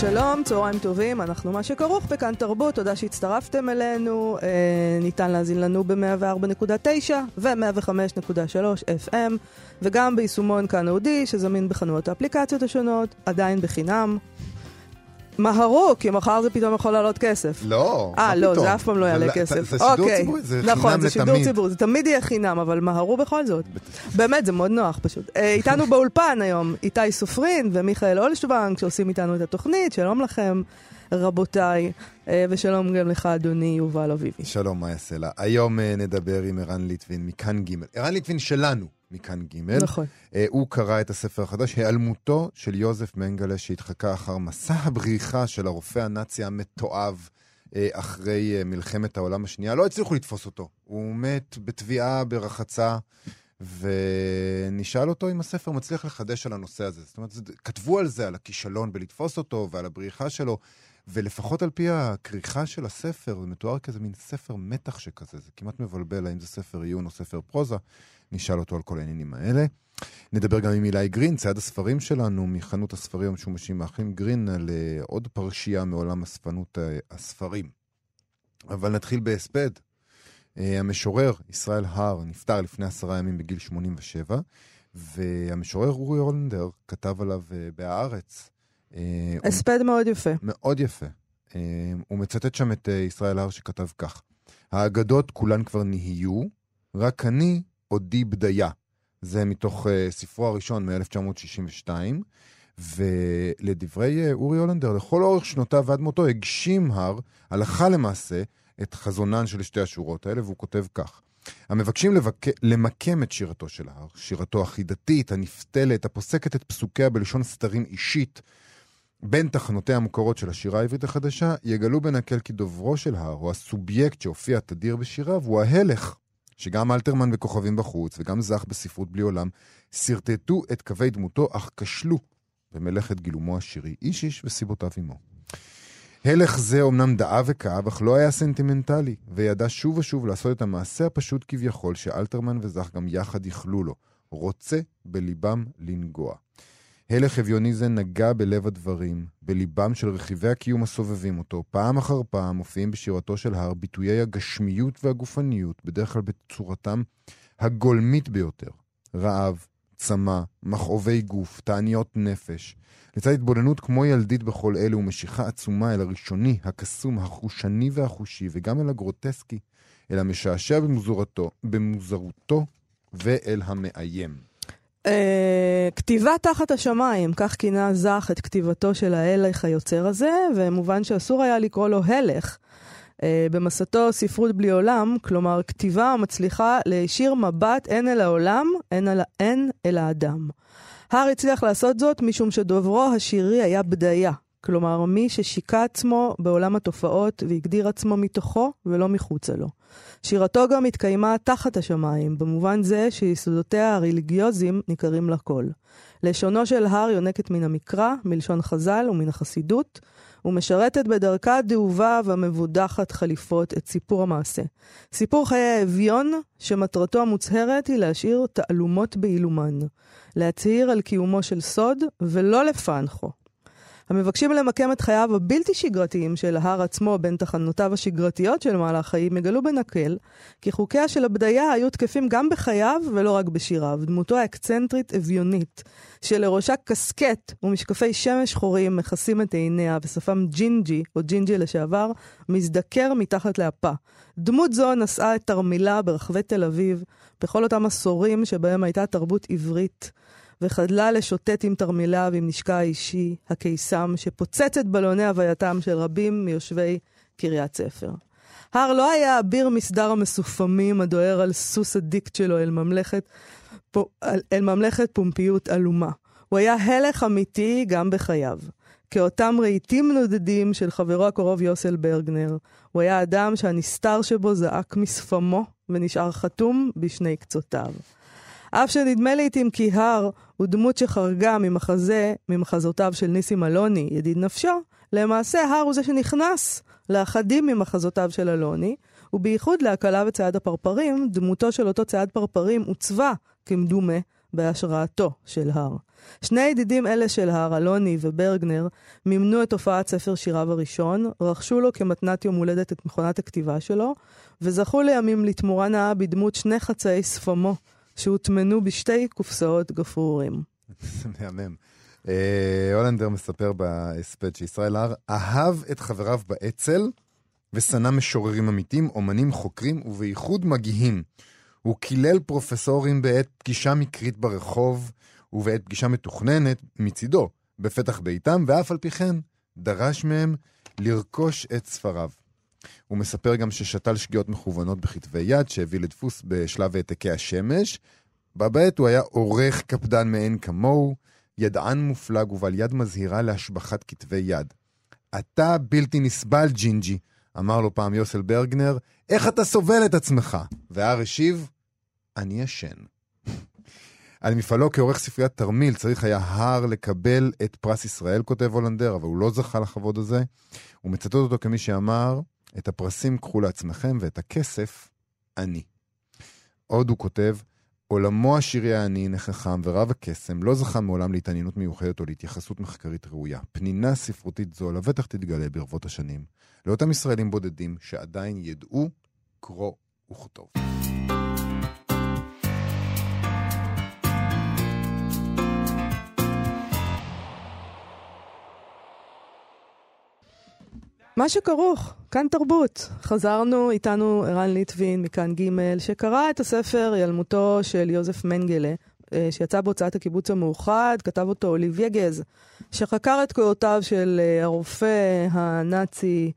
שלום, צהריים טובים, אנחנו מה שכרוך בכאן תרבות, תודה שהצטרפתם אלינו, אה, ניתן להאזין לנו ב-104.9 ו-105.3 FM, וגם ביישומון כאן אודי, שזמין בחנויות האפליקציות השונות, עדיין בחינם. מהרו, כי מחר זה פתאום יכול לעלות כסף. לא, אה, לא, פתאום? זה אף פעם לא יעלה כסף. זה שידור אוקיי. ציבורי, זה נכון, חינם זה שידור לתמיד. ציבורי, זה תמיד יהיה חינם, אבל מהרו בכל זאת. באמת, זה מאוד נוח פשוט. אה, איתנו באולפן היום איתי סופרין ומיכאל אולשוונג, שעושים איתנו את התוכנית. שלום לכם, רבותיי, אה, ושלום גם לך, אדוני יובל אביבי. שלום, מה יעשה לה? היום אה, נדבר עם ערן ליטווין מכאן ג'. ערן ליטווין שלנו מכאן ג'. נכון. אה, הוא קרא את הספר החדש, היעלמותו של יוזף מנגלה, שהתחקה אחר מסע הבריחה של הרופא הנאצי המתועב אה, אחרי אה, מלחמת העולם השנייה. לא הצליחו לתפוס אותו. הוא מת בטביעה ברחצה, ונשאל אותו אם הספר מצליח לחדש על הנושא הזה. זאת אומרת, כתבו על זה, על הכישלון בלתפוס אותו ועל הבריחה שלו. ולפחות על פי הכריכה של הספר, זה מתואר כזה מין ספר מתח שכזה, זה כמעט מבלבל האם זה ספר עיון או ספר פרוזה. נשאל אותו על כל העניינים האלה. נדבר גם עם אילי גרין, צייד הספרים שלנו, מחנות הספרים המשומשים מהאחים גרין, על uh, עוד פרשייה מעולם אספנות uh, הספרים. אבל נתחיל בהספד. Uh, המשורר ישראל הר נפטר לפני עשרה ימים בגיל 87, והמשורר אורי הולנדר כתב עליו בהארץ. הספד מאוד יפה. מאוד יפה. אה, הוא מצטט שם את אה, ישראל הר שכתב כך: האגדות כולן כבר נהיו, רק אני עודי בדיה. זה מתוך אה, ספרו הראשון מ-1962, ולדברי אה, אורי הולנדר, לכל אורך שנותיו ועד מותו הגשים הר, הלכה למעשה, את חזונן של שתי השורות האלה, והוא כותב כך: המבקשים לבק... למקם את שירתו של ההר, שירתו החידתית, הנפתלת, הפוסקת את פסוקיה בלשון סתרים אישית, בין תחנותיה המקורות של השירה העברית החדשה, יגלו בנקל כי דוברו של ההר, או הסובייקט שהופיע תדיר בשיריו, הוא ההלך, שגם אלתרמן בכוכבים בחוץ, וגם זך בספרות בלי עולם, שרטטו את קווי דמותו, אך כשלו במלאכת גילומו השירי, איש איש וסיבותיו עמו. הלך זה אומנם דאה וכאב, אך לא היה סנטימנטלי, וידע שוב ושוב לעשות את המעשה הפשוט כביכול, שאלתרמן וזך גם יחד יכלו לו, רוצה בליבם לנגוע. הלך אביוני זה נגע בלב הדברים, בליבם של רכיבי הקיום הסובבים אותו. פעם אחר פעם מופיעים בשירתו של הר ביטויי הגשמיות והגופניות, בדרך כלל בצורתם הגולמית ביותר. רעב, צמא, מכאובי גוף, תעניות נפש. לצד התבוננות כמו ילדית בכל אלה ומשיכה עצומה אל הראשוני, הקסום, החושני והחושי, וגם אל הגרוטסקי, אל המשעשע במוזרתו, במוזרותו ואל המאיים. אה, כתיבה תחת השמיים, כך כינה זך את כתיבתו של ההלך היוצר הזה, ומובן שאסור היה לקרוא לו הלך. אה, במסתו ספרות בלי עולם, כלומר כתיבה המצליחה להישיר מבט הן אל העולם, הן אל, אל האדם. הר הצליח לעשות זאת משום שדוברו השירי היה בדיה, כלומר מי ששיקע עצמו בעולם התופעות והגדיר עצמו מתוכו ולא מחוצה לו. שירתו גם התקיימה תחת השמיים, במובן זה שיסודותיה הרליגיוזיים ניכרים לכל. לשונו של הר יונקת מן המקרא, מלשון חז"ל ומן החסידות, ומשרתת בדרכה הדאובה והמבודחת חליפות את סיפור המעשה. סיפור חיי האביון, שמטרתו המוצהרת היא להשאיר תעלומות בעילומן. להצהיר על קיומו של סוד, ולא לפענחו. המבקשים למקם את חייו הבלתי שגרתיים של ההר עצמו בין תחנותיו השגרתיות של מהלך חיים, יגלו בנקל כי חוקיה של הבדיה היו תקפים גם בחייו ולא רק בשיריו. דמותו האקצנטרית אביונית, שלראשה קסקט ומשקפי שמש שחורים מכסים את עיניה ושפם ג'ינג'י, או ג'ינג'י לשעבר, מזדקר מתחת לאפה. דמות זו נשאה את תרמילה ברחבי תל אביב, בכל אותם עשורים שבהם הייתה תרבות עברית. וחדלה לשוטט עם תרמיליו עם נשקה האישי, הקיסם, שפוצץ את בלוני הווייתם של רבים מיושבי קריית ספר. הר לא היה אביר מסדר המסופמים הדוהר על סוס הדיקט שלו אל ממלכת, אל ממלכת פומפיות עלומה. הוא היה הלך אמיתי גם בחייו. כאותם רהיטים נודדים של חברו הקרוב יוסל ברגנר. הוא היה אדם שהנסתר שבו זעק משפמו ונשאר חתום בשני קצותיו. אף שנדמה לעתים כי הר הוא דמות שחרגה ממחזה, ממחזותיו של ניסים אלוני, ידיד נפשו, למעשה הר הוא זה שנכנס לאחדים ממחזותיו של אלוני, ובייחוד להקלה בצעד הפרפרים, דמותו של אותו צעד פרפרים עוצבה כמדומה בהשראתו של הר. שני ידידים אלה של הר, אלוני וברגנר, מימנו את הופעת ספר שיריו הראשון, רכשו לו כמתנת יום הולדת את מכונת הכתיבה שלו, וזכו לימים לתמורה נאה בדמות שני חצאי שפמו, שהוטמנו בשתי קופסאות גפרורים. מהמם. אה, הולנדר מספר בהספד שישראל הר אהב את חבריו באצ"ל ושנא משוררים אמיתים, אומנים, חוקרים ובייחוד מגיהים. הוא קילל פרופסורים בעת פגישה מקרית ברחוב ובעת פגישה מתוכננת מצידו בפתח ביתם, ואף על פי כן דרש מהם לרכוש את ספריו. הוא מספר גם ששתל שגיאות מכוונות בכתבי יד שהביא לדפוס בשלב העתקי השמש. בבית הוא היה עורך קפדן מאין כמוהו, ידען מופלג ובעל יד מזהירה להשבחת כתבי יד. אתה בלתי נסבל, ג'ינג'י, אמר לו פעם יוסל ברגנר, איך אתה סובל את עצמך? והר השיב, אני ישן. על מפעלו כעורך ספריית תרמיל צריך היה הר לקבל את פרס ישראל, כותב הולנדר, אבל הוא לא זכה לכבוד הזה. הוא מצטט אותו כמי שאמר, את הפרסים קחו לעצמכם ואת הכסף, אני. עוד הוא כותב, עולמו השירי העני, נכחם ורב הקסם לא זכה מעולם להתעניינות מיוחדת או להתייחסות מחקרית ראויה. פנינה ספרותית זו לבטח תתגלה ברבות השנים, לאותם ישראלים בודדים שעדיין ידעו קרוא וכתוב. מה שכרוך, כאן תרבות. חזרנו איתנו ערן ליטבין מכאן ג', שקרא את הספר ילמותו של יוזף מנגלה, אה, שיצא בהוצאת הקיבוץ המאוחד, כתב אותו אוליביה גז, שחקר את קורותיו של אה, הרופא הנאצי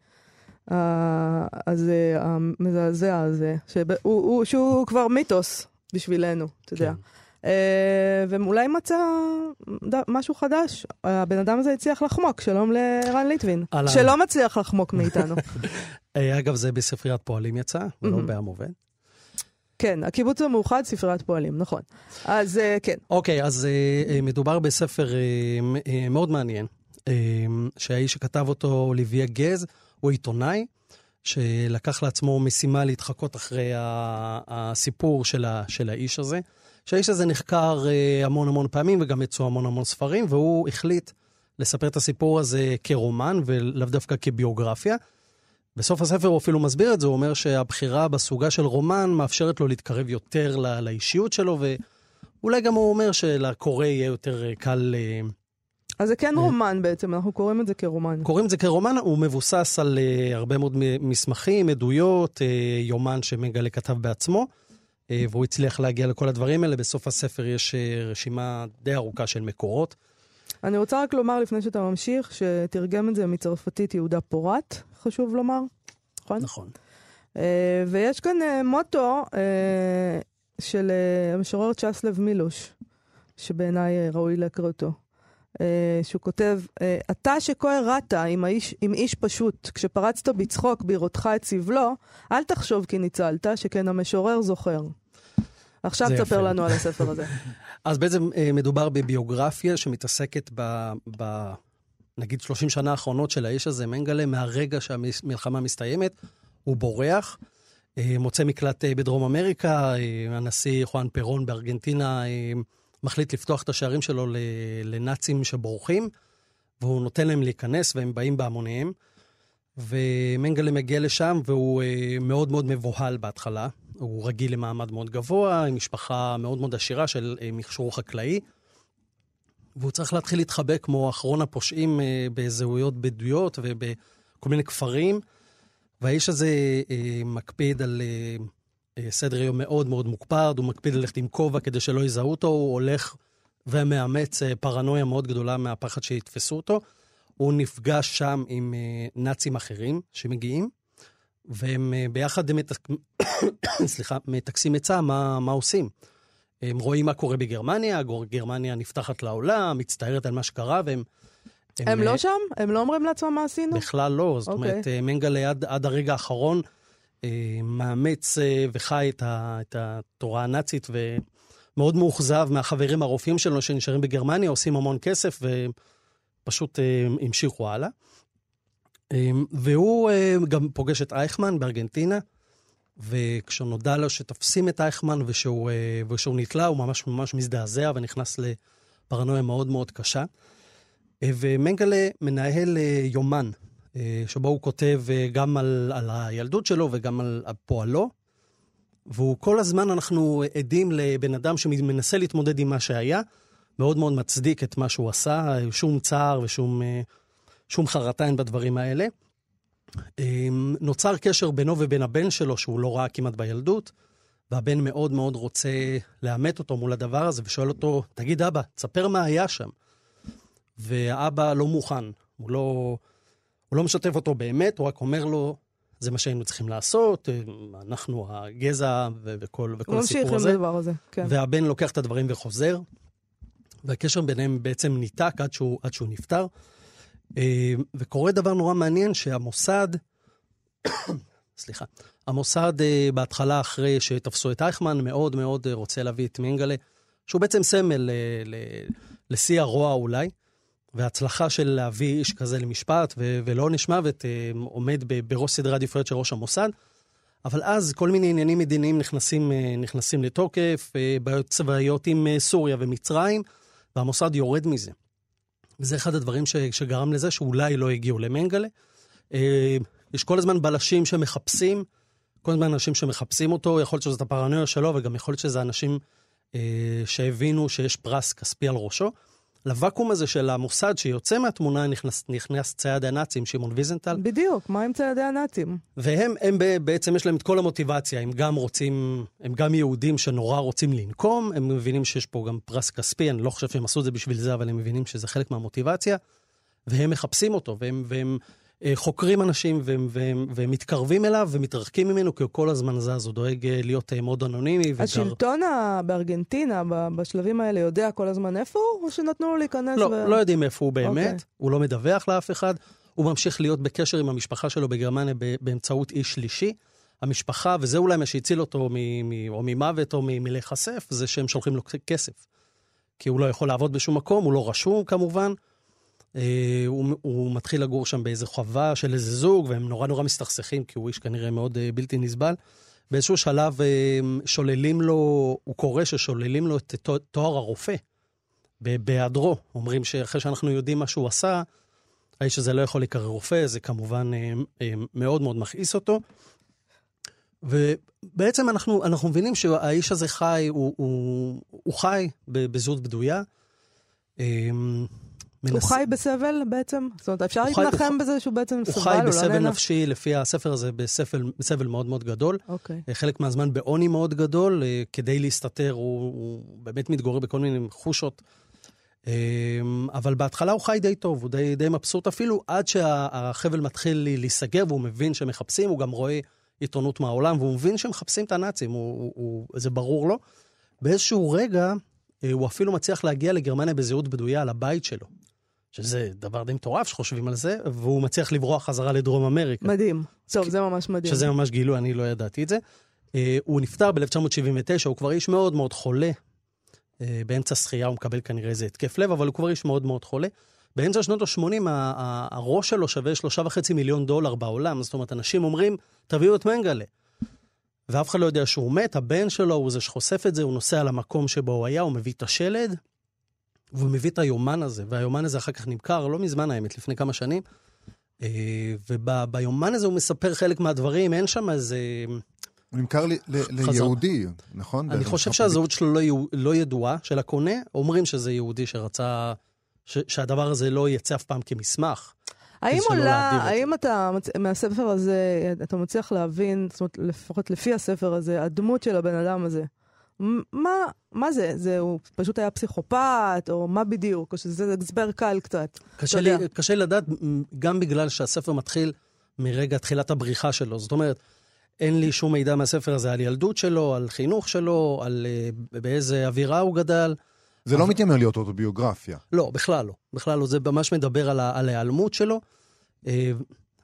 הזה, המזעזע הזה, שהוא, הוא, שהוא כבר מיתוס בשבילנו, אתה יודע. כן. אה, ואולי מצא משהו חדש. הבן אדם הזה הצליח לחמוק, שלום לערן ליטבין, שלא מצליח לחמוק מאיתנו. אה, אגב, זה בספריית פועלים יצא, ולא בעם עובד. כן, הקיבוץ המאוחד, ספריית פועלים, נכון. אז אה, כן. אוקיי, אז מדובר בספר מאוד מעניין, שהאיש שכתב אותו, אוליביה גז, הוא עיתונאי. שלקח לעצמו משימה להתחקות אחרי הסיפור של האיש הזה. שהאיש הזה נחקר אה, המון המון פעמים וגם יצאו המון המון ספרים, והוא החליט לספר את הסיפור הזה כרומן ולאו דווקא כביוגרפיה. בסוף הספר הוא אפילו מסביר את זה, הוא אומר שהבחירה בסוגה של רומן מאפשרת לו להתקרב יותר לא, לאישיות שלו, ואולי גם הוא אומר שלקורא יהיה יותר אה, קל... אה, אז זה כן רומן בעצם, אנחנו קוראים את זה כרומן. קוראים את זה כרומן, הוא מבוסס על uh, הרבה מאוד מסמכים, עדויות, uh, יומן שמגלה כתב בעצמו. אה, והוא הצליח להגיע לכל הדברים האלה. בסוף הספר יש אה, רשימה די ארוכה של מקורות. אני רוצה רק לומר לפני שאתה ממשיך, שתרגם את זה מצרפתית יהודה פורט, חשוב לומר, נכון? נכון. Uh, ויש כאן uh, מוטו uh, של uh, המשורר צ'סלב מילוש, שבעיניי uh, ראוי להקריא אותו. Uh, שהוא כותב, אתה שכה הרעת עם, האיש, עם איש פשוט, כשפרצת בצחוק בראותך את סבלו, אל תחשוב כי ניצלת, שכן המשורר זוכר. עכשיו תספר. לנו על הספר הזה. אז בעצם אה, מדובר בביוגרפיה שמתעסקת ב... ב... נגיד 30 שנה האחרונות של האיש הזה, מנגלה, מהרגע שהמלחמה מסתיימת, הוא בורח, אה, מוצא מקלט אה, בדרום אמריקה, הנשיא חואן פירון בארגנטינה מחליט לפתוח את השערים שלו לנאצים שבורחים, והוא נותן להם להיכנס, והם באים בהמוניהם. ומנגלה מגיע לשם, והוא מאוד מאוד מבוהל בהתחלה. הוא רגיל למעמד מאוד גבוה, עם משפחה מאוד מאוד עשירה של אה, מכשור חקלאי, והוא צריך להתחיל להתחבא כמו אחרון הפושעים אה, בזהויות בדויות ובכל מיני כפרים. והאיש הזה אה, מקפיד על סדר יום מאוד מאוד מוקפד, הוא מקפיד ללכת עם כובע כדי שלא יזהו אותו, הוא הולך ומאמץ פרנויה מאוד גדולה מהפחד שיתפסו אותו. הוא נפגש שם עם נאצים אחרים שמגיעים, והם אה, ביחד מתק... סליחה, מטכסים עצה מה, מה עושים. הם רואים מה קורה בגרמניה, גרמניה נפתחת לעולם, מצטערת על מה שקרה, והם הם אה, לא שם? הם לא אומרים לעצמם מה עשינו? בכלל לא. זאת אוקיי. אומרת, אה, מנגלה עד, עד הרגע האחרון אה, מאמץ אה, וחי את, ה, את התורה הנאצית, ומאוד מאוכזב מהחברים הרופאים שלו שנשארים בגרמניה, עושים המון כסף, ופשוט אה, המשיכו הלאה. אה, והוא אה, גם פוגש את אייכמן בארגנטינה, וכשנודע לו שתופסים את אייכמן ושהוא, אה, ושהוא נתלה, הוא ממש ממש מזדעזע ונכנס לפרנויה מאוד מאוד קשה. אה, ומנגלה מנהל יומן, שבו הוא כותב גם על, על הילדות שלו וגם על על פועלו. והוא כל הזמן, אנחנו עדים לבן אדם שמנסה להתמודד עם מה שהיה, מאוד מאוד מצדיק את מה שהוא עשה, שום צער ושום שום חרטה אין בדברים האלה. אה, נוצר קשר בינו ובין הבן שלו, שהוא לא ראה כמעט בילדות, והבן מאוד מאוד רוצה לאמת אותו מול הדבר הזה, ושואל אותו, תגיד אבא, תספר מה היה שם. והאבא לא מוכן, הוא לא, הוא לא משתף אותו באמת, הוא רק אומר לו, זה מה שהיינו צריכים לעשות, אה, אנחנו הגזע ו- וכל, וכל הוא ממשיך הסיפור הזה. הדבר הזה, כן. והבן לוקח את הדברים וחוזר, והקשר ביניהם בעצם ניתק עד שהוא, עד שהוא נפטר. אה, וקורה דבר נורא מעניין שהמוסד, סליחה, המוסד אה, בהתחלה, אחרי שתפסו את אייכמן, מאוד מאוד אה, רוצה להביא את מינגלה, שהוא בעצם סמל לשיא הרוע אולי, וההצלחה של להביא איש כזה למשפט ו- ולעונש מוות עומד בראש סדרי העדיפויות של ראש המוסד. אבל אז כל מיני עניינים מדיניים נכנסים, נכנסים לתוקף, בעיות צבאיות עם סוריה ומצרים, והמוסד יורד מזה. וזה אחד הדברים ש, שגרם לזה שאולי לא הגיעו למנגלה. אה, יש כל הזמן בלשים שמחפשים, כל הזמן אנשים שמחפשים אותו, יכול להיות שזאת הפרנויה שלו, וגם יכול להיות שזה אנשים אה, שהבינו שיש פרס כספי על ראשו. לוואקום הזה של המוסד שיוצא מהתמונה נכנס, נכנס צייד הנאצים, שמעון ויזנטל, בדיוק, מה עם ציידי הנאצים? והם הם בעצם יש להם את כל המוטיבציה, הם גם רוצים, הם גם יהודים שנורא רוצים לנקום, הם מבינים שיש פה גם פרס כספי, אני לא חושב שהם עשו את זה בשביל זה, אבל הם מבינים שזה חלק מהמוטיבציה, והם מחפשים אותו, והם, והם חוקרים אנשים, והם, והם, והם מתקרבים אליו ומתרחקים ממנו, כי הוא כל הזמן זז, הוא דואג אה, להיות אה, מאוד אנונימי. השלטון בארגנטינה, בשלבים האלה, יודע כל הזמן איפה הוא, או שנתנו לו להיכנס? לא, ו- לא יודעים איפה הוא באמת, אוקיי. הוא לא מדווח לאף אחד, הוא ממשיך להיות בקשר עם המשפחה שלו בגרמניה באמצעות איש שלישי. המשפחה, וזה אולי מה שהציל אותו מ- מ- או ממוות או מ- מלהיחשף, זה שהם שולחים לו כסף. כי הוא לא יכול לעבוד בשום מקום, הוא לא רשום כמובן. אה, הוא, הוא מתחיל לגור שם באיזה חווה של איזה זוג, והם נורא נורא מסתכסכים, כי הוא איש כנראה מאוד אה, בלתי נסבל. באיזשהו שלב אה, שוללים לו, הוא קורא ששוללים לו את תו- תואר הרופא. בהיעדרו. אומרים שאחרי שאנחנו יודעים מה שהוא עשה, האיש הזה לא יכול להיקרא רופא, זה כמובן מאוד מאוד מכעיס אותו. ובעצם אנחנו, אנחנו מבינים שהאיש הזה חי, הוא, הוא, הוא חי בזהות בדויה. אה, הוא מנס- חי בסבל בעצם? זאת אומרת, אפשר חי- להתנחם הוא- בזה שהוא בעצם סבל, חי הוא לא בסבל נהנה? נפשי, לפי הספר הזה, בסבל, בסבל מאוד מאוד גדול. אוקיי. אה, חלק מהזמן בעוני מאוד גדול, אה, כדי להסתתר, הוא, הוא באמת מתגורר בכל מיני חושות. אה, אבל בהתחלה הוא חי די טוב, הוא די, די מבסוט אפילו, עד שהחבל מתחיל להיסגר והוא מבין שמחפשים, הוא גם רואה עיתונות מהעולם, והוא מבין שמחפשים את הנאצים, הוא, הוא, הוא, זה ברור לו. באיזשהו רגע, אה, הוא אפילו מצליח להגיע לגרמניה בזהות בדויה לבית שלו. שזה דבר די מטורף שחושבים על זה, והוא מצליח לברוח חזרה לדרום אמריקה. מדהים. טוב, זה ממש מדהים. שזה ממש גילוי, אני לא ידעתי את זה. אה, הוא נפטר ב-1979, הוא כבר איש מאוד מאוד חולה. אה, באמצע שחייה הוא מקבל כנראה איזה התקף לב, אבל הוא כבר איש מאוד מאוד חולה. באמצע שנות ה-80 הראש שלו שווה שלושה וחצי מיליון דולר בעולם, זאת אומרת, אנשים אומרים, תביאו את מנגלה. ואף אחד לא יודע שהוא מת, הבן שלו הוא זה שחושף את זה, הוא נוסע למקום שבו הוא היה, הוא מביא את השלד, והוא מביא את היומן הזה, והיומן הזה אחר כך נמכר, לא מזמן האמת, לפני כמה שנים. אה, וביומן הזה הוא מספר חלק מהדברים, אין שם איזה... הוא נמכר. ליהודי, נכון? אני חושב מסמך שהזהות שלו לא, לא ידועה, של הקונה. אומרים שזה יהודי שרצה, ש, שהדבר הזה לא יצא אף פעם כמסמך. האם עולה. האם אתה, מהספר הזה, אתה מצליח להבין, זאת אומרת, לפחות לפי הספר הזה, הדמות של הבן אדם הזה, מה, מה זה? זה, הוא פשוט היה פסיכופת, או מה בדיוק? או שזה הסבר קל קצת. קשה, אתה לי. קשה לדעת, גם בגלל שהספר מתחיל מרגע תחילת הבריחה שלו. זאת אומרת, אין לי שום מידע מהספר הזה על ילדות שלו, על חינוך שלו, על uh, באיזה אווירה הוא גדל. זה לא מתיימר להיות אוטוביוגרפיה. לא, בכלל לא. בכלל לא. זה ממש מדבר על, על ההיעלמות שלו. אה,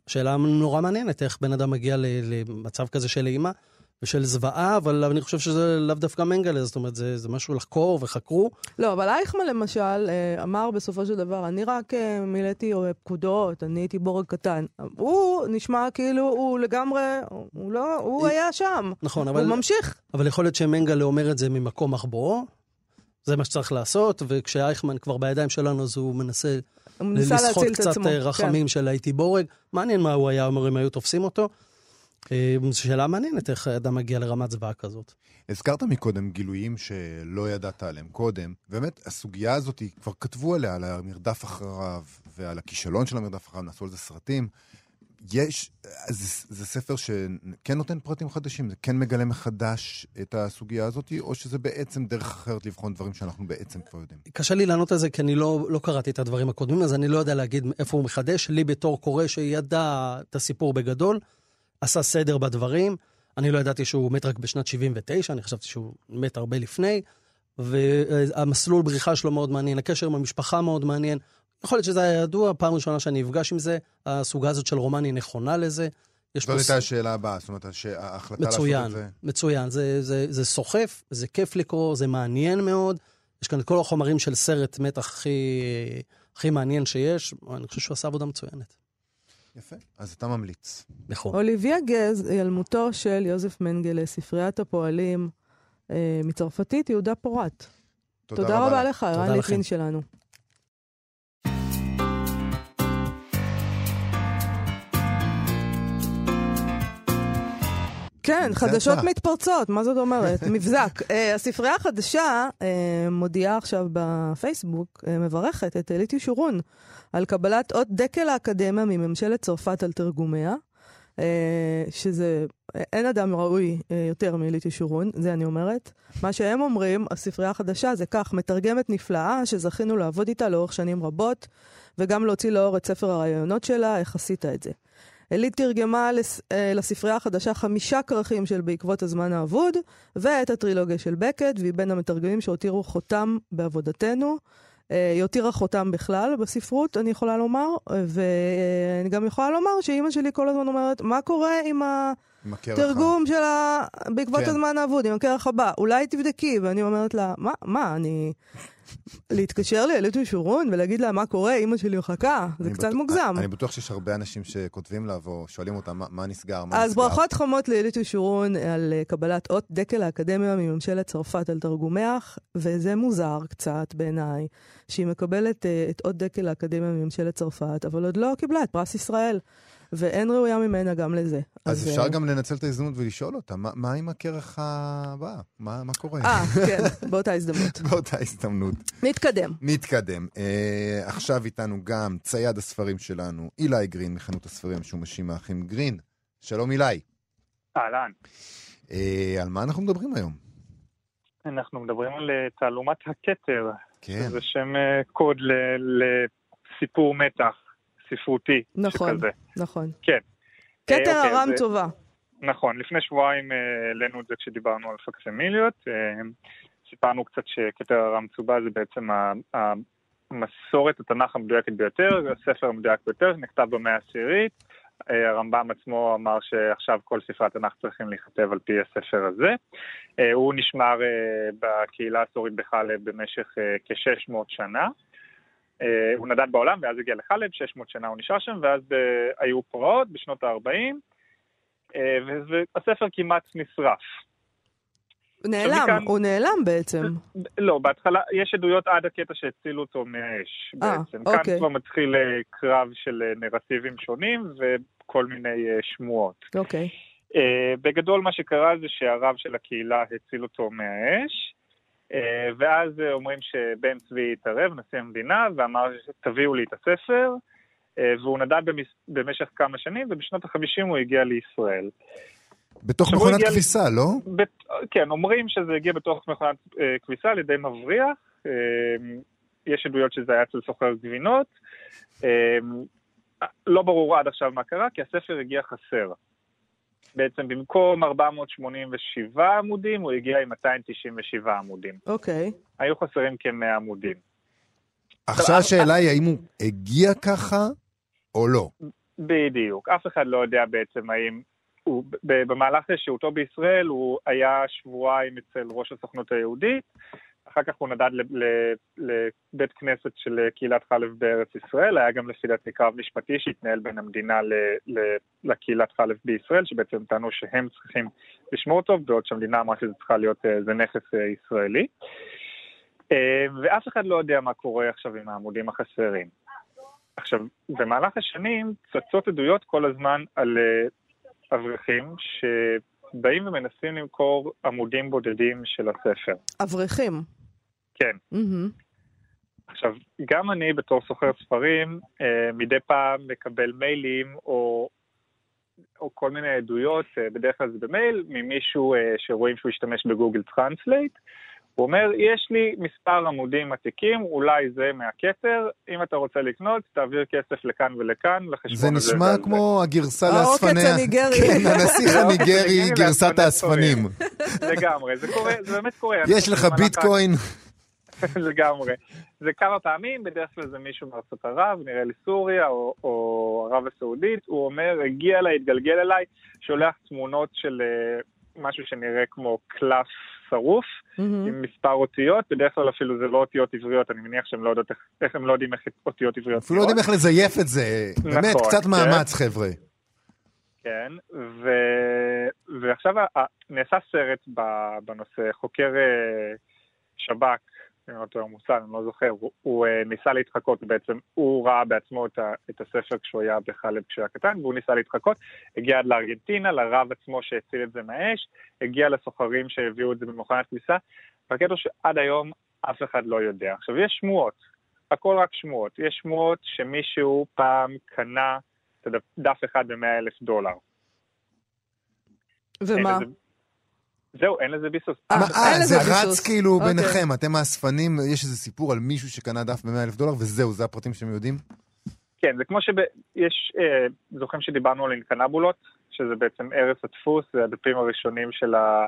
שאלה נורא מעניינת, איך בן אדם מגיע למצב כזה של אימה ושל זוועה, אבל אני חושב שזה לאו דווקא מנגלה, זאת אומרת, זה, זה משהו לחקור וחקרו. לא, אבל אייכמן למשל אה, אמר בסופו של דבר, אני רק אה, מילאתי פקודות, אני הייתי בורג קטן. הוא נשמע כאילו הוא לגמרי, הוא לא, הוא היה שם. נכון, אבל... הוא ממשיך. אבל יכול להיות שמנגלה אומר את זה ממקום מחבואו, זה מה שצריך לעשות, וכשאייכמן כבר בידיים שלנו, אז הוא מנסה הוא ניסה להציל את עצמו. לסחוט קצת אה, רחמים כן. של הייתי בורג. מעניין מה הוא היה אומר אם היו תופסים אותו. אה, זו שאלה מעניינת איך אדם מגיע לרמת זוועה כזאת. הזכרת מקודם גילויים שלא ידעת עליהם קודם. באמת, הסוגיה הזאת, כבר כתבו עליה, על המרדף אחריו ועל הכישלון של המרדף אחריו, נעשו על זה סרטים. יש, זה, זה ספר שכן נותן פרטים חדשים, זה כן מגלה מחדש את הסוגיה הזאת, או שזה בעצם דרך אחרת לבחון דברים שאנחנו בעצם כבר יודעים? קשה לי לענות על זה, כי אני לא, לא קראתי את הדברים הקודמים, אז אני לא יודע להגיד איפה הוא מחדש. לי בתור קורא שידע את הסיפור בגדול, עשה סדר בדברים. אני לא ידעתי שהוא מת רק בשנת 79, אני חשבתי שהוא מת הרבה לפני. והמסלול בריחה שלו מאוד מעניין, הקשר עם המשפחה מאוד מעניין. יכול להיות שזה היה ידוע, פעם ראשונה שאני נפגש עם זה, הסוגה הזאת של רומן היא נכונה לזה. זאת הייתה השאלה הבאה, זאת אומרת, ההחלטה מצוין, לעשות את זה... מצוין, זה, זה, זה סוחף, זה כיף לקרוא, זה מעניין מאוד. יש כאן את כל החומרים של סרט מתח הכי, הכי מעניין שיש, אני חושב שהוא עשה עבודה מצוינת. יפה, אז אתה ממליץ. נכון. אוליביה גז, היעלמותו של יוזף מנגלה, ספריית הפועלים אה, מצרפתית, יהודה פורט. תודה, תודה רבה לך, ערן ליטבין שלנו. כן, חדשות מתפרצות, מה זאת אומרת? מבזק. Uh, הספרייה החדשה uh, מודיעה עכשיו בפייסבוק, uh, מברכת את אליטי שורון על קבלת אות דקל האקדמיה מממשלת צרפת על תרגומיה, שזה, אין אדם ראוי יותר מאליטי שורון, זה אני אומרת. מה שהם אומרים, הספרייה החדשה זה כך, מתרגמת נפלאה שזכינו לעבוד איתה לאורך שנים רבות, וגם להוציא לאור את ספר הרעיונות שלה, איך עשית את זה. אלית תרגמה לס, אה, לספרייה החדשה חמישה כרכים של בעקבות הזמן האבוד, ואת הטרילוגיה של בקט, והיא בין המתרגמים שהותירו חותם בעבודתנו. אה, היא הותירה חותם בכלל בספרות, אני יכולה לומר, ואני גם יכולה לומר שאימא שלי כל הזמן אומרת, מה קורה עם התרגום של ה... בעקבות כן. הזמן האבוד, עם הכרך הבא? אולי תבדקי. ואני אומרת לה, מה, מה, אני... להתקשר לאליטו שורון ולהגיד לה מה קורה, אימא שלי מחכה, זה קצת מוגזם. אני בטוח שיש הרבה אנשים שכותבים לה ושואלים אותה מה נסגר, מה נסגר. אז ברכות חמות לאליטו שורון על אה, קבלת אות דקל האקדמיה מממשלת צרפת על תרגומיה, וזה מוזר קצת בעיניי, שהיא מקבלת אה, את אות דקל האקדמיה מממשלת צרפת, אבל עוד לא קיבלה את פרס ישראל. ואין ראויה ממנה גם לזה. אז, אז אפשר uh... גם לנצל את ההזדמנות ולשאול אותה, מה, מה עם הכרך הבא? מה, מה קורה? אה, כן, באותה הזדמנות. באותה הזדמנות. נתקדם. נתקדם. Uh, עכשיו איתנו גם צייד הספרים שלנו, אילי גרין, מחנות הספרים המשומשים האחים גרין. שלום אילי. אהלן. Uh, על מה אנחנו מדברים היום? אנחנו מדברים על תעלומת הכתר. כן. זה שם קוד לסיפור מתח. ספרותי. נכון, שכזה. נכון. כן. כתר אה, אוקיי, הרם זה... טובה. נכון, לפני שבועיים אה, העלינו את זה כשדיברנו על פקסמיליות. אה, סיפרנו קצת שכתר הרם צובה זה בעצם המסורת התנ"ך המדויקת ביותר, הספר המדויק ביותר, שנכתב במאה העשירית. הרמב"ם עצמו אמר שעכשיו כל ספרי התנ"ך צריכים להיכתב על פי הספר הזה. הוא נשמר בקהילה הסורית בחלב במשך כ-600 שנה. אה, הוא נדד בעולם ואז הגיע לחלב, 600 שנה הוא נשאר שם, ואז אה, היו פרעות בשנות ה-40, אה, והספר כמעט נשרף. הוא נעלם, מכאן, הוא נעלם בעצם. לא, בהתחלה, יש עדויות עד הקטע שהצילו אותו מהאש בעצם. 아, אוקיי. כאן כבר מתחיל קרב של נרטיבים שונים וכל מיני שמועות. אוקיי. בגדול מה שקרה זה שהרב של הקהילה הציל אותו מהאש, ואז אומרים שבן צבי התערב, נשיא המדינה, ואמר תביאו לי את הספר, אה, והוא נדד במשך כמה שנים, ובשנות ה-50 הוא הגיע לישראל. בתוך מכונת כביסה, ל... לא? ב... כן, אומרים שזה הגיע בתוך מכונת אה, כביסה על ידי מבריח. אה, יש עדויות שזה היה אצל סוחר גבינות. אה, לא ברור עד עכשיו מה קרה, כי הספר הגיע חסר. בעצם במקום 487 עמודים, הוא הגיע עם 297 עמודים. אוקיי. היו חסרים כ-100 עמודים. עכשיו השאלה היא האם הוא הגיע ככה או לא. בדיוק. אף אחד לא יודע בעצם האם... הוא, במהלך שהותו בישראל הוא היה שבועיים אצל ראש הסוכנות היהודית, אחר כך הוא נדד לבית כנסת של קהילת חלב בארץ ישראל, היה גם לפי דעתי קרב משפטי שהתנהל בין המדינה לקהילת חלב בישראל, שבעצם טענו שהם צריכים לשמור אותו, בעוד שהמדינה אמרה שזה צריכה להיות, אה, זה נכס אה, ישראלי. אה, ואף אחד לא יודע מה קורה עכשיו עם העמודים החסרים. עכשיו, במהלך השנים צצות עדויות כל הזמן על אברכים שבאים ומנסים למכור עמודים בודדים של הספר. אברכים. כן. Mm-hmm. עכשיו, גם אני בתור סוחר ספרים, אה, מדי פעם מקבל מיילים או, או כל מיני עדויות, אה, בדרך כלל זה במייל, ממישהו אה, שרואים שהוא השתמש בגוגל טרנסלייט. הוא אומר, יש לי מספר עמודים עתיקים, אולי זה מהכתר, אם אתה רוצה לקנות, תעביר כסף לכאן ולכאן, לחשבון הזה. זה נשמע כמו הגרסה לאספני... העוקץ הניגרי. כן, הנסיך הניגרי, גרסת האספנים. לגמרי, זה קורה, זה באמת קורה. יש לך ביטקוין. לגמרי. זה כמה פעמים, בדרך כלל זה מישהו מארצות ערב, נראה לי סוריה או, או ערב הסעודית, הוא אומר, הגיע אליי, התגלגל אליי, שולח תמונות של uh, משהו שנראה כמו קלף שרוף, mm-hmm. עם מספר אותיות, בדרך כלל אפילו זה לא אותיות עבריות, אני מניח שהם לא, יודעות איך, איך הם לא יודעים איך אותיות עבריות. אפילו לא יודעים איך לזייף את זה, נכון, באמת, קצת כן. מאמץ, חבר'ה. כן, ו... ועכשיו נעשה סרט בנושא, חוקר אה, שב"כ אם לא טועה מושג, אני לא זוכר, הוא, הוא uh, ניסה להתחקות בעצם, הוא ראה בעצמו את, ה, את הספר כשהוא היה בחלב כשהוא היה קטן, והוא ניסה להתחקות, הגיע עד לארגנטינה, לרב עצמו שהציל את זה מהאש, הגיע לסוחרים שהביאו את זה במכונת כביסה, והקטע שעד היום אף אחד לא יודע. עכשיו, יש שמועות, הכל רק שמועות. יש שמועות שמישהו פעם קנה את דף אחד ב-100 אלף דולר. ומה? זהו, אין לזה ביסוס. אה, זה רץ כאילו אוקיי. ביניכם, אתם האספנים, יש איזה סיפור על מישהו שקנה דף ב-100 אלף דולר, וזהו, זה הפרטים שאתם יודעים? כן, זה כמו שיש, אה, זוכרים שדיברנו על אינקנבולות, שזה בעצם ערש הדפוס, זה הדפים הראשונים של, ה,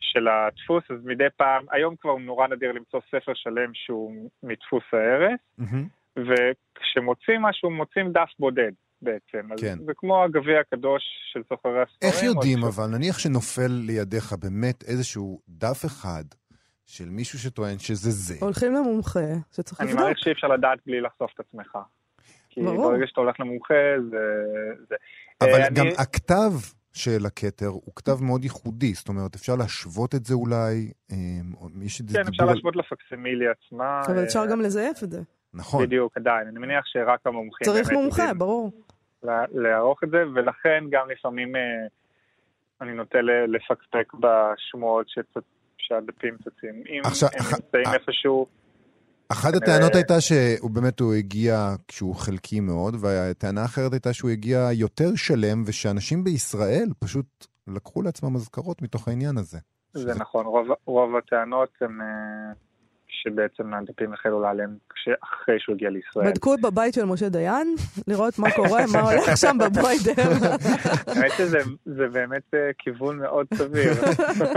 של הדפוס, אז מדי פעם, היום כבר נורא נדיר למצוא ספר שלם שהוא מדפוס mm-hmm. וכשמוצאים משהו, מוצאים דף בודד. בעצם. כן. זה כמו הגביע הקדוש של סוחרי הספרים. איך יודעים אבל, נניח שנופל לידיך באמת איזשהו דף אחד של מישהו שטוען שזה זה. הולכים למומחה שצריך לבדוק. אני מעריך שאי אפשר לדעת בלי לחשוף את עצמך. כי ברור. ברגע שאתה הולך למומחה זה... זה... אבל אני... גם הכתב של הכתר הוא כתב מאוד ייחודי, זאת אומרת, אפשר להשוות את זה אולי? אה, כן, אפשר להשוות לפקסימילי עצמה. אבל אפשר גם לזייף את זה. נכון. בדיוק, עדיין. אני מניח שרק המומחים... צריך מומחה, ברור. לערוך את זה, ולכן גם לפעמים אה, אני נוטה לפקפק בשמועות שהדפים צצים. אם עכשיו, הם נמצאים אח... איפשהו... אחת הטענות הייתה שהוא באמת הוא הגיע כשהוא חלקי מאוד, והטענה האחרת הייתה שהוא הגיע יותר שלם, ושאנשים בישראל פשוט לקחו לעצמם אזכרות מתוך העניין הזה. זה נכון, רוב, רוב הטענות הן... שבעצם הדפים החלו להיעלם אחרי שהוא הגיע לישראל. בדקו בבית של משה דיין, לראות מה קורה, מה הולך שם בבוידר. האמת שזה באמת אה, כיוון מאוד סביר.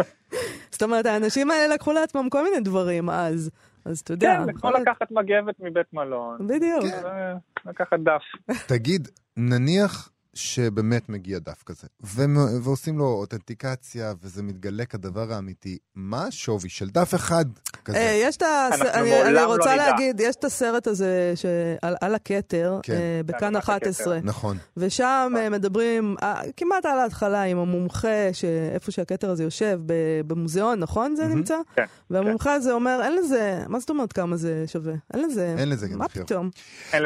זאת אומרת, האנשים האלה לקחו לעצמם כל מיני דברים אז. אז אתה יודע. כן, כמו לקחת מגבת מבית מלון. בדיוק. לקחת דף. תגיד, נניח שבאמת מגיע דף כזה, ועושים לו אותנטיקציה, וזה מתגלה כדבר האמיתי, מה השווי של דף אחד כזה? אה, יש את ה... אני, אני רוצה לא להגיד, יש את הסרט הזה שעל, על הכתר, כן. אה, בכאן 11. נכון. ושם נכון. מדברים אה, כמעט על ההתחלה עם המומחה, איפה שהכתר הזה יושב, במוזיאון, נכון זה נמצא? כן. והמומחה כן. הזה אומר, אין לזה, מה זאת אומרת כמה זה שווה? אין לזה... אין לזה. מה פתאום?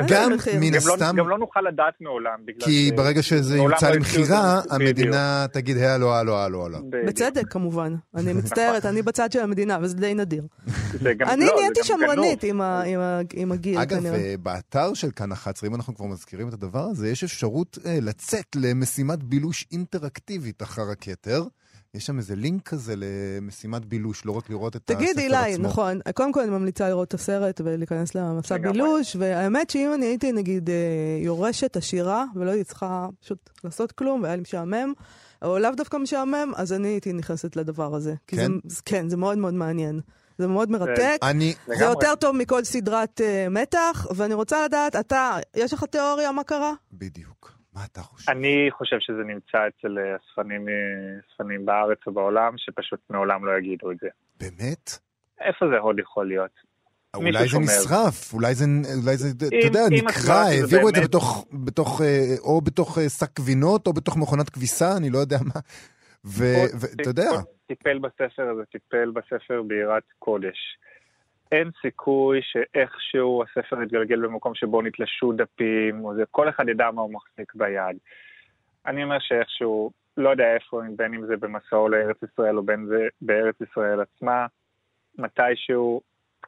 גם מן לא- הסתם... גם לא נוכל לדעת מעולם, בגלל כי ברגע שזה יוצא למכירה, המדינה תגיד, הלו, הלו, הלו, הלו. בצדק, כמובן. אני מצטערת, אני בצד של המדינה, וזה די נדיר. אני לא, נהייתי שמרנית עם הגיל, אגב, באתר של כאן 11, אם אנחנו כבר מזכירים את הדבר הזה, יש אפשרות אה, לצאת למשימת בילוש אינטראקטיבית אחר הכתר. יש שם איזה לינק כזה למשימת בילוש, לא רק לראות את תגיד, הספר אילי, עצמו. תגיד, אילי, נכון. קודם כל אני ממליצה לראות את הסרט ולהיכנס למסע בילוש, והאמת שאם אני הייתי נגיד אה, יורשת עשירה, ולא הייתי צריכה פשוט לעשות כלום, והיה לי משעמם, או לאו דווקא משעמם, אז אני הייתי נכנסת לדבר הזה. כן? זה, כן, זה מאוד מאוד מעניין. זה מאוד מרתק. אני... זה לגמרי. יותר טוב מכל סדרת uh, מתח, ואני רוצה לדעת, אתה, יש לך תיאוריה מה קרה? בדיוק. מה אתה חושב? אני חושב שזה נמצא אצל אה, אספנים, אה, אספנים בארץ או בעולם, שפשוט מעולם לא יגידו את זה. באמת? איפה זה עוד יכול להיות? מישהו אולי זה. נשרף, אולי זה, אולי זה, אתה יודע, נקרע, העבירו את זה בתוך, בתוך, אה, או בתוך אה, שק גבינות, או בתוך מכונת כביסה, אני לא יודע מה. ואתה יודע, טיפל בספר הזה, טיפל בספר ביראת קודש. אין סיכוי שאיכשהו הספר יתגלגל במקום שבו נתלשו דפים, או זה, כל אחד ידע מה הוא מחזיק ביד. אני אומר שאיכשהו, לא יודע איפה, בין אם זה במסעו לארץ ישראל או בין זה בארץ ישראל עצמה, מתישהו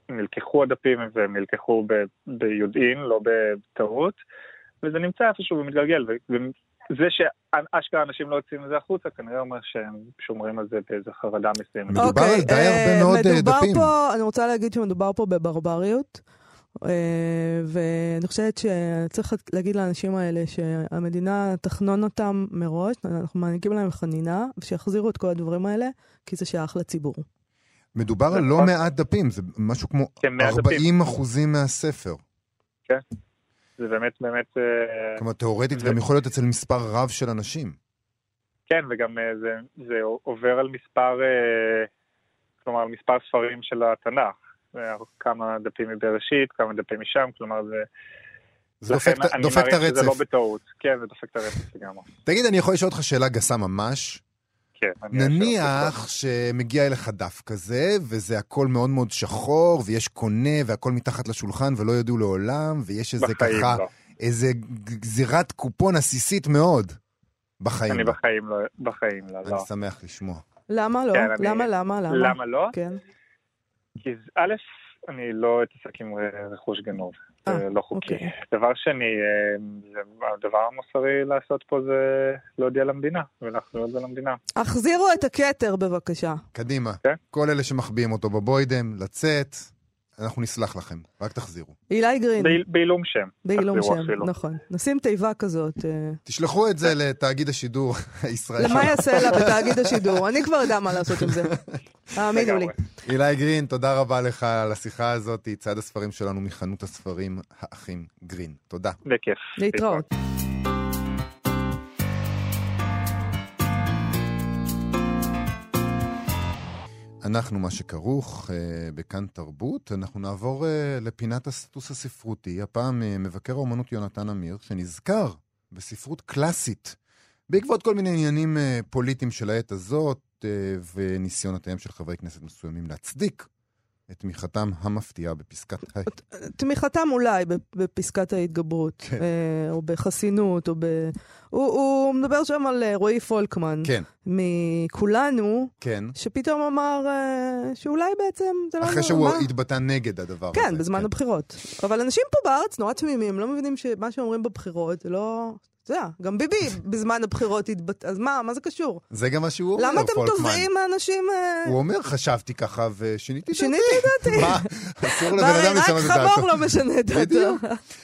נלקחו הדפים והם נלקחו ביודעין, לא בטעות, וזה נמצא איפשהו ומתגלגל. וזה שאשכרה אנשים לא יוצאים מזה החוצה, כנראה אומר שהם שומרים על זה באיזו חרדה מסוימת. מדובר אוקיי, על די אה, הרבה מאוד, אה, מדובר דפים. פה, אני רוצה להגיד שמדובר פה בברבריות, אה, ואני חושבת שצריך להגיד לאנשים האלה שהמדינה תחנון אותם מראש, אנחנו מעניקים להם חנינה, ושיחזירו את כל הדברים האלה, כי זה שייך לציבור. מדובר על לא נכון. מעט דפים, זה משהו כמו כן, 100 דפים. 40 אחוזים מהספר. זה באמת באמת... אה, כלומר, תיאורטית ו- גם יכול להיות אצל מספר רב של אנשים. כן, וגם אה, זה, זה עובר על מספר, אה, כלומר, על מספר ספרים של התנ"ך. כמה דפים מבראשית, כמה דפים משם, כלומר זה... זה לכן דופק את- אני דופק את מעריך שזה לא הרצף. בטעות. כן, זה דופק את הרצף לגמרי. תגיד, אני יכול לשאול אותך שאלה גסה ממש? כן. אני נניח שמגיע אליך דף כזה, וזה הכל מאוד מאוד שחור, ויש קונה, והכל מתחת לשולחן, ולא ידעו לעולם, ויש איזה ככה, לא. איזה גזירת קופון עסיסית מאוד. בחיים. אני לא. בחיים לא, בחיים לא, אני לא. שמח לשמוע. למה לא? כן, אני- למה, למה, למה? למה לא? כן. כי זה- א', אני לא אתעסק עם רכוש גנוב, זה לא חוקי. אוקיי. דבר שני, אה, הדבר המוסרי לעשות פה זה להודיע למדינה, ולהחזיר את זה למדינה. החזירו את הכתר בבקשה. קדימה. כן. כל אלה שמחביאים אותו בבוידם, לצאת, אנחנו נסלח לכם. רק תחזירו. אילי גרין, בעיל- בעילום שם. בעילום שם, אפילו. נכון. נשים תיבה כזאת. אה, תשלחו את זה לתאגיד השידור הישראלי. למה יעשה לה בתאגיד השידור? אני כבר יודע מה לעשות עם זה. האמינו לי. אילי גרין, תודה רבה לך על השיחה הזאת. צעד הספרים שלנו מחנות הספרים האחים גרין. תודה. בכיף. להתראות. אנחנו מה שכרוך אה, בכאן תרבות. אנחנו נעבור אה, לפינת הסטוס הספרותי. הפעם אה, מבקר האומנות יונתן אמיר, שנזכר בספרות קלאסית, בעקבות כל מיני עניינים אה, פוליטיים של העת הזאת, אה, וניסיונותיהם של חברי כנסת מסוימים להצדיק את תמיכתם המפתיעה בפסקת ה... תמיכתם אולי בפסקת ההתגברות, כן. אה, או בחסינות, או ב... הוא, הוא מדבר שם על אה, רועי פולקמן, כן, מכולנו, כן. שפתאום אמר אה, שאולי בעצם זה לא... אחרי שהוא מה- התבטא נגד הדבר הזה. כן, בזמן הבחירות. אבל אנשים פה בארץ נורא תמימים, לא מבינים שמה שאומרים בבחירות זה לא... אתה יודע, גם ביבי בזמן הבחירות התבטא, אז מה, מה זה קשור? זה גם מה שהוא אומר, למה אתם פולקמן. תובעים מאנשים... אה, הוא אומר, חשבתי ככה ושיניתי את דעתי. שיניתי את דעתי. מה? אסור לבן אדם לשנות את רק דעתו. חמור לא משנה את דעתו. בדיוק.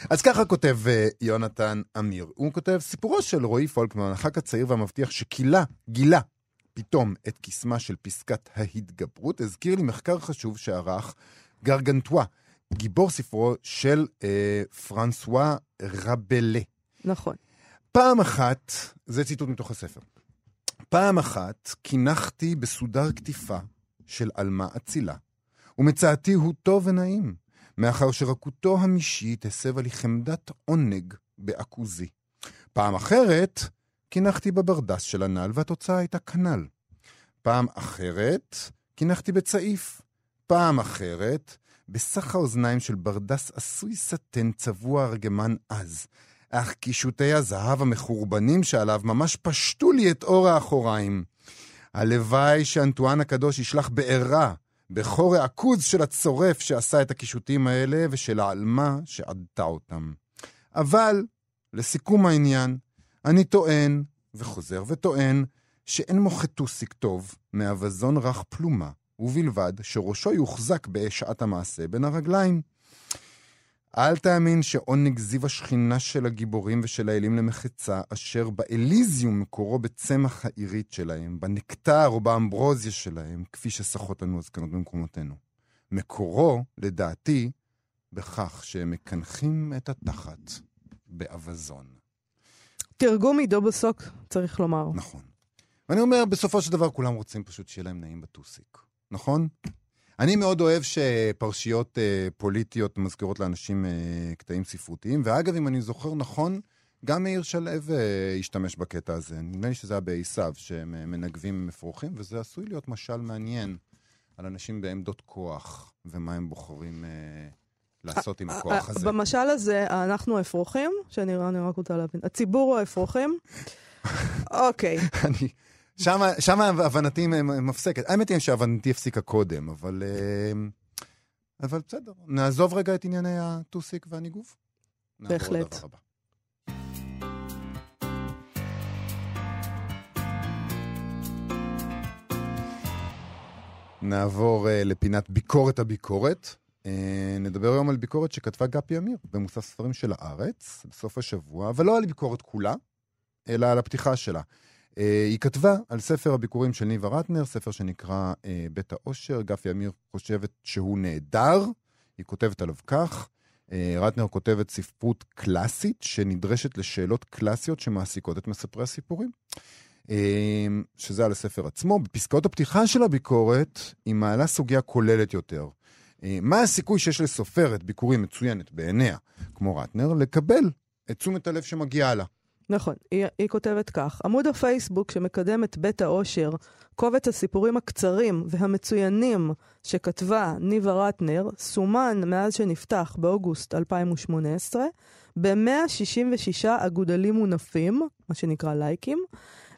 אז ככה כותב אה, יונתן אמיר. הוא כותב, סיפורו של רועי פולקמן, הח"כ הצעיר והמבטיח שגילה, גילה, פתאום את קסמה של פסקת ההתגברות, הזכיר לי מחקר חשוב שערך גרגנטואה, גיבור ספרו של אה, פרנסואה רבלה. נכון. פעם אחת, זה ציטוט מתוך הספר, פעם אחת קינחתי בסודר קטיפה של עלמה אצילה, ומצאתי הוא טוב ונעים, מאחר שרקותו המשית הסבה לי חמדת עונג בעכוזי. פעם אחרת, קינחתי בברדס של הנעל, והתוצאה הייתה כנ"ל. פעם אחרת, קינחתי בצעיף. פעם אחרת, בסך האוזניים של ברדס עשוי סטן צבוע ארגמן עז. אך קישוטי הזהב המחורבנים שעליו ממש פשטו לי את אור האחוריים. הלוואי שאנטואן הקדוש ישלח בעירה בחור העכוז של הצורף שעשה את הקישוטים האלה ושל העלמה שעדתה אותם. אבל, לסיכום העניין, אני טוען, וחוזר וטוען, שאין מוחטוסיק טוב מאבזון רך פלומה, ובלבד שראשו יוחזק בשעת המעשה בין הרגליים. אל תאמין שעונג זיו השכינה של הגיבורים ושל האלים למחצה, אשר באליזיום מקורו בצמח העירית שלהם, בנקטר או באמברוזיה שלהם, כפי שסחות לנו הזקנות במקומותינו. מקורו, לדעתי, בכך שהם מקנחים את התחת באבזון. תרגום עידו בסוק, צריך לומר. נכון. ואני אומר, בסופו של דבר כולם רוצים פשוט שיהיה להם נעים בטוסיק, נכון? אני מאוד אוהב שפרשיות אה, פוליטיות מזכירות לאנשים אה, קטעים ספרותיים, ואגב, אם אני זוכר נכון, גם מאיר שלו אה, השתמש בקטע הזה. נדמה לי שזה היה בעשיו, שהם אה, מנגבים אפרוחים, וזה עשוי להיות משל מעניין על אנשים בעמדות כוח, ומה הם בוחרים אה, לעשות עם אה, הכוח אה, הזה. במשל הזה, אנחנו אפרוחים, שאני אני רק רוצה להבין. הציבור הוא האפרוחים? אוקיי. אני... שמה הבנתי מפסקת. האמת היא שהבנתי הפסיקה קודם, אבל... אה, אבל בסדר. נעזוב רגע את ענייני הטוסיק והניגוב. בהחלט. נעבור uh, לפינת ביקורת הביקורת. Uh, נדבר היום על ביקורת שכתבה גפי אמיר במוסף ספרים של הארץ בסוף השבוע, אבל לא על ביקורת כולה, אלא על הפתיחה שלה. Uh, היא כתבה על ספר הביקורים של ניבה רטנר, ספר שנקרא uh, בית האושר. גפי אמיר חושבת שהוא נהדר, היא כותבת עליו כך. Uh, רטנר כותבת ספרות קלאסית שנדרשת לשאלות קלאסיות שמעסיקות את מספרי הסיפורים. שזה על הספר עצמו. בפסקאות הפתיחה של הביקורת היא מעלה סוגיה כוללת יותר. מה הסיכוי שיש לסופרת ביקורים מצוינת בעיניה, כמו רטנר, לקבל את תשומת הלב שמגיעה לה? נכון, היא, היא כותבת כך: עמוד הפייסבוק שמקדם את בית האושר, קובץ הסיפורים הקצרים והמצוינים שכתבה ניבה רטנר, סומן מאז שנפתח באוגוסט 2018 ב-166 אגודלים מונפים, מה שנקרא לייקים,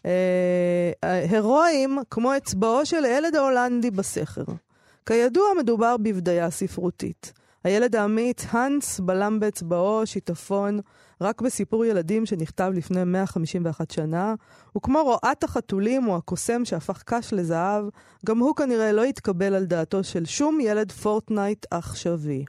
אה, הירואיים כמו אצבעו של הילד ההולנדי בסכר. כידוע, מדובר בבדיה ספרותית. הילד האמיץ, האנס, בלם באצבעו שיטפון רק בסיפור ילדים שנכתב לפני 151 שנה, וכמו רועת החתולים או הקוסם שהפך קש לזהב, גם הוא כנראה לא התקבל על דעתו של שום ילד פורטנייט עכשווי.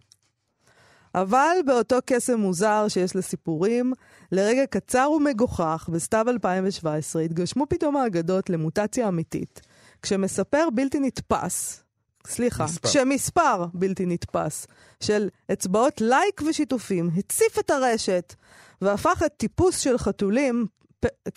אבל באותו קסם מוזר שיש לסיפורים, לרגע קצר ומגוחך, בסתיו 2017, התגשמו פתאום האגדות למוטציה אמיתית. כשמספר בלתי נתפס, סליחה, מספר. כשמספר בלתי נתפס של אצבעות לייק ושיתופים הציף את הרשת והפך את טיפוס של חתולים,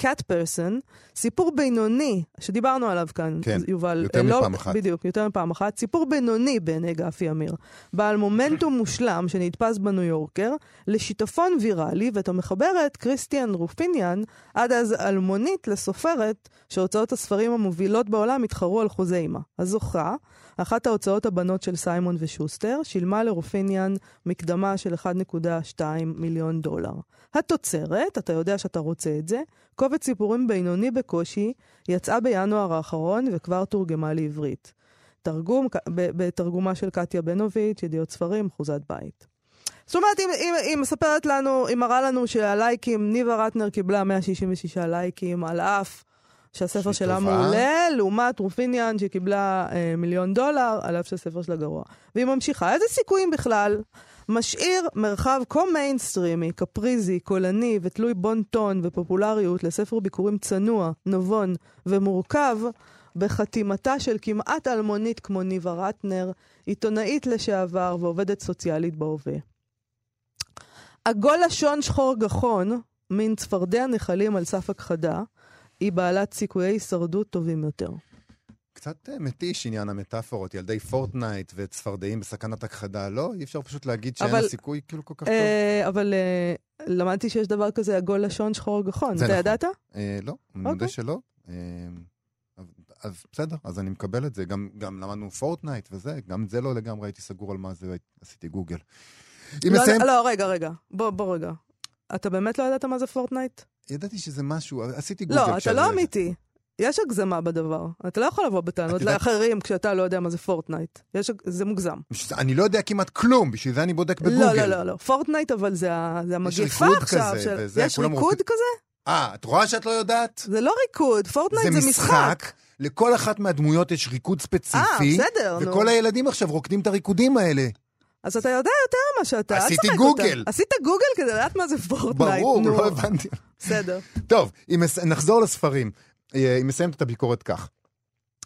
cat person, סיפור בינוני, שדיברנו עליו כאן, כן, יובל. יותר אה, לא, מפעם אחת. בדיוק, יותר מפעם אחת. סיפור בינוני בעיני גפי אמיר, בעל מומנטום מושלם שנתפס בניו יורקר, לשיטפון ויראלי, ואת המחברת קריסטיאן רופיניאן, עד אז אלמונית לסופרת, שהוצאות הספרים המובילות בעולם התחרו על חוזה עימה. הזוכה, אחת ההוצאות הבנות של סיימון ושוסטר, שילמה לרופיניאן מקדמה של 1.2 מיליון דולר. התוצרת, אתה יודע שאתה רוצה את זה, קובץ סיפורים בינוני בקושי, יצאה בינואר האחרון וכבר תורגמה לעברית. תרגום, בתרגומה של קטיה בנוביץ', ידיעות ספרים, אחוזת בית. זאת אומרת, היא מספרת לנו, היא מראה לנו שהלייקים, ניבה רטנר קיבלה 166 לייקים, על אף שהספר שלה טובה. מעולה, לעומת רופיניאן שקיבלה אה, מיליון דולר, על אף שהספר שלה גרוע. והיא ממשיכה, איזה סיכויים בכלל? משאיר מרחב כה מיינסטרימי, קפריזי, קולני ותלוי בון טון ופופולריות לספר ביקורים צנוע, נבון ומורכב, בחתימתה של כמעט אלמונית כמו ניבה רטנר, עיתונאית לשעבר ועובדת סוציאלית בהווה. עגול לשון שחור גחון, מין צפרדע נחלים על סף הכחדה, היא בעלת סיכויי הישרדות טובים יותר. קצת אה, מתיש עניין המטאפורות, ילדי פורטנייט וצפרדעים בסכנת הכחדה, לא? אי אפשר פשוט להגיד שאין אבל- לה סיכוי כאילו כל כך טוב? אה, אבל אה, למדתי שיש דבר כזה עגול לשון שחור גחון. אתה נכון. ידעת? אה, לא, אני מודה אוקיי. שלא. אה, אז- בסדר, אז אני מקבל את זה. גם, גם למדנו פורטנייט וזה, גם זה לא לגמרי הייתי סגור על מה זה, עשיתי גוגל. לא, נסיים, לא, רגע, רגע. בוא, בוא רגע. אתה באמת לא ידעת מה זה פורטנייט? ידעתי שזה משהו, עשיתי גוגל. לא, אתה לא אמיתי. יש הגזמה בדבר. אתה לא יכול לבוא בטענות יודעת- לאחרים כשאתה לא יודע מה זה פורטנייט. יש, זה מוגזם. אני לא יודע כמעט כלום, בשביל זה אני בודק בגוגל. לא, לא, לא, לא. פורטנייט, אבל זה, זה המגפה עכשיו. כזה, של... וזה, יש ריקוד רוצים- כזה? אה, את רואה שאת לא יודעת? זה לא ריקוד, פורטנייט זה זה, משחק, לכל אחת מהדמויות יש ריקוד אה, ספציפי, בסדר, נו. וכל הילדים עכשיו רוקדים את הריקודים האלה. אז אתה יודע יותר מה שאתה. אל עשיתי תשחק גוגל. אותה. עשית גוגל כדי לדעת מה זה פורטנייט. ברור, נו. לא הבנתי. בסדר. טוב, מס- נחזור לספרים. אה, היא מסיימת את הביקורת כך.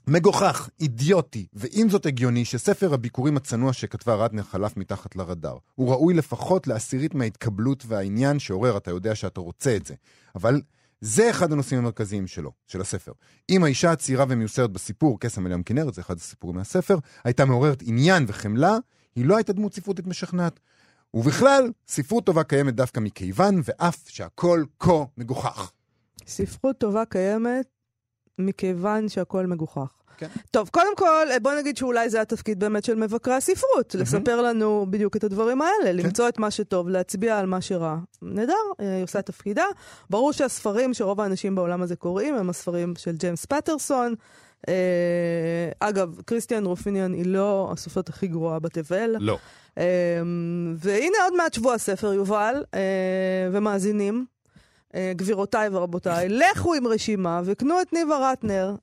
מגוחך, אידיוטי, ועם זאת הגיוני שספר הביקורים הצנוע שכתבה רטנר חלף מתחת לרדאר. הוא ראוי לפחות לעשירית מההתקבלות והעניין שעורר, אתה יודע שאתה רוצה את זה. אבל זה אחד הנושאים המרכזיים שלו, של הספר. אם האישה הצעירה ומיוסרת בסיפור, קסם אליהם כנרת, זה אחד הסיפורים מהספר, הייתה מעוררת עניין וחמלה, היא לא הייתה דמות ספרותית משכנעת. ובכלל, ספרות טובה קיימת דווקא מכיוון, ואף שהכל כה מגוחך. ספרות טובה קיימת מכיוון שהכל מגוחך. כן. טוב, קודם כל, בוא נגיד שאולי זה התפקיד באמת של מבקרי הספרות, לספר לנו בדיוק את הדברים האלה, למצוא את מה שטוב, להצביע על מה שרע. נהדר, אה, היא עושה את תפקידה. ברור שהספרים שרוב האנשים בעולם הזה קוראים הם הספרים של ג'יימס פטרסון. אה, אגב, קריסטיאן רופיניאן היא לא הסופרת הכי גרועה בתבל. לא. אה, והנה עוד מעט שבוע הספר, יובל, אה, ומאזינים. אה, גבירותיי ורבותיי, לכו עם רשימה וקנו את ניבה רטנר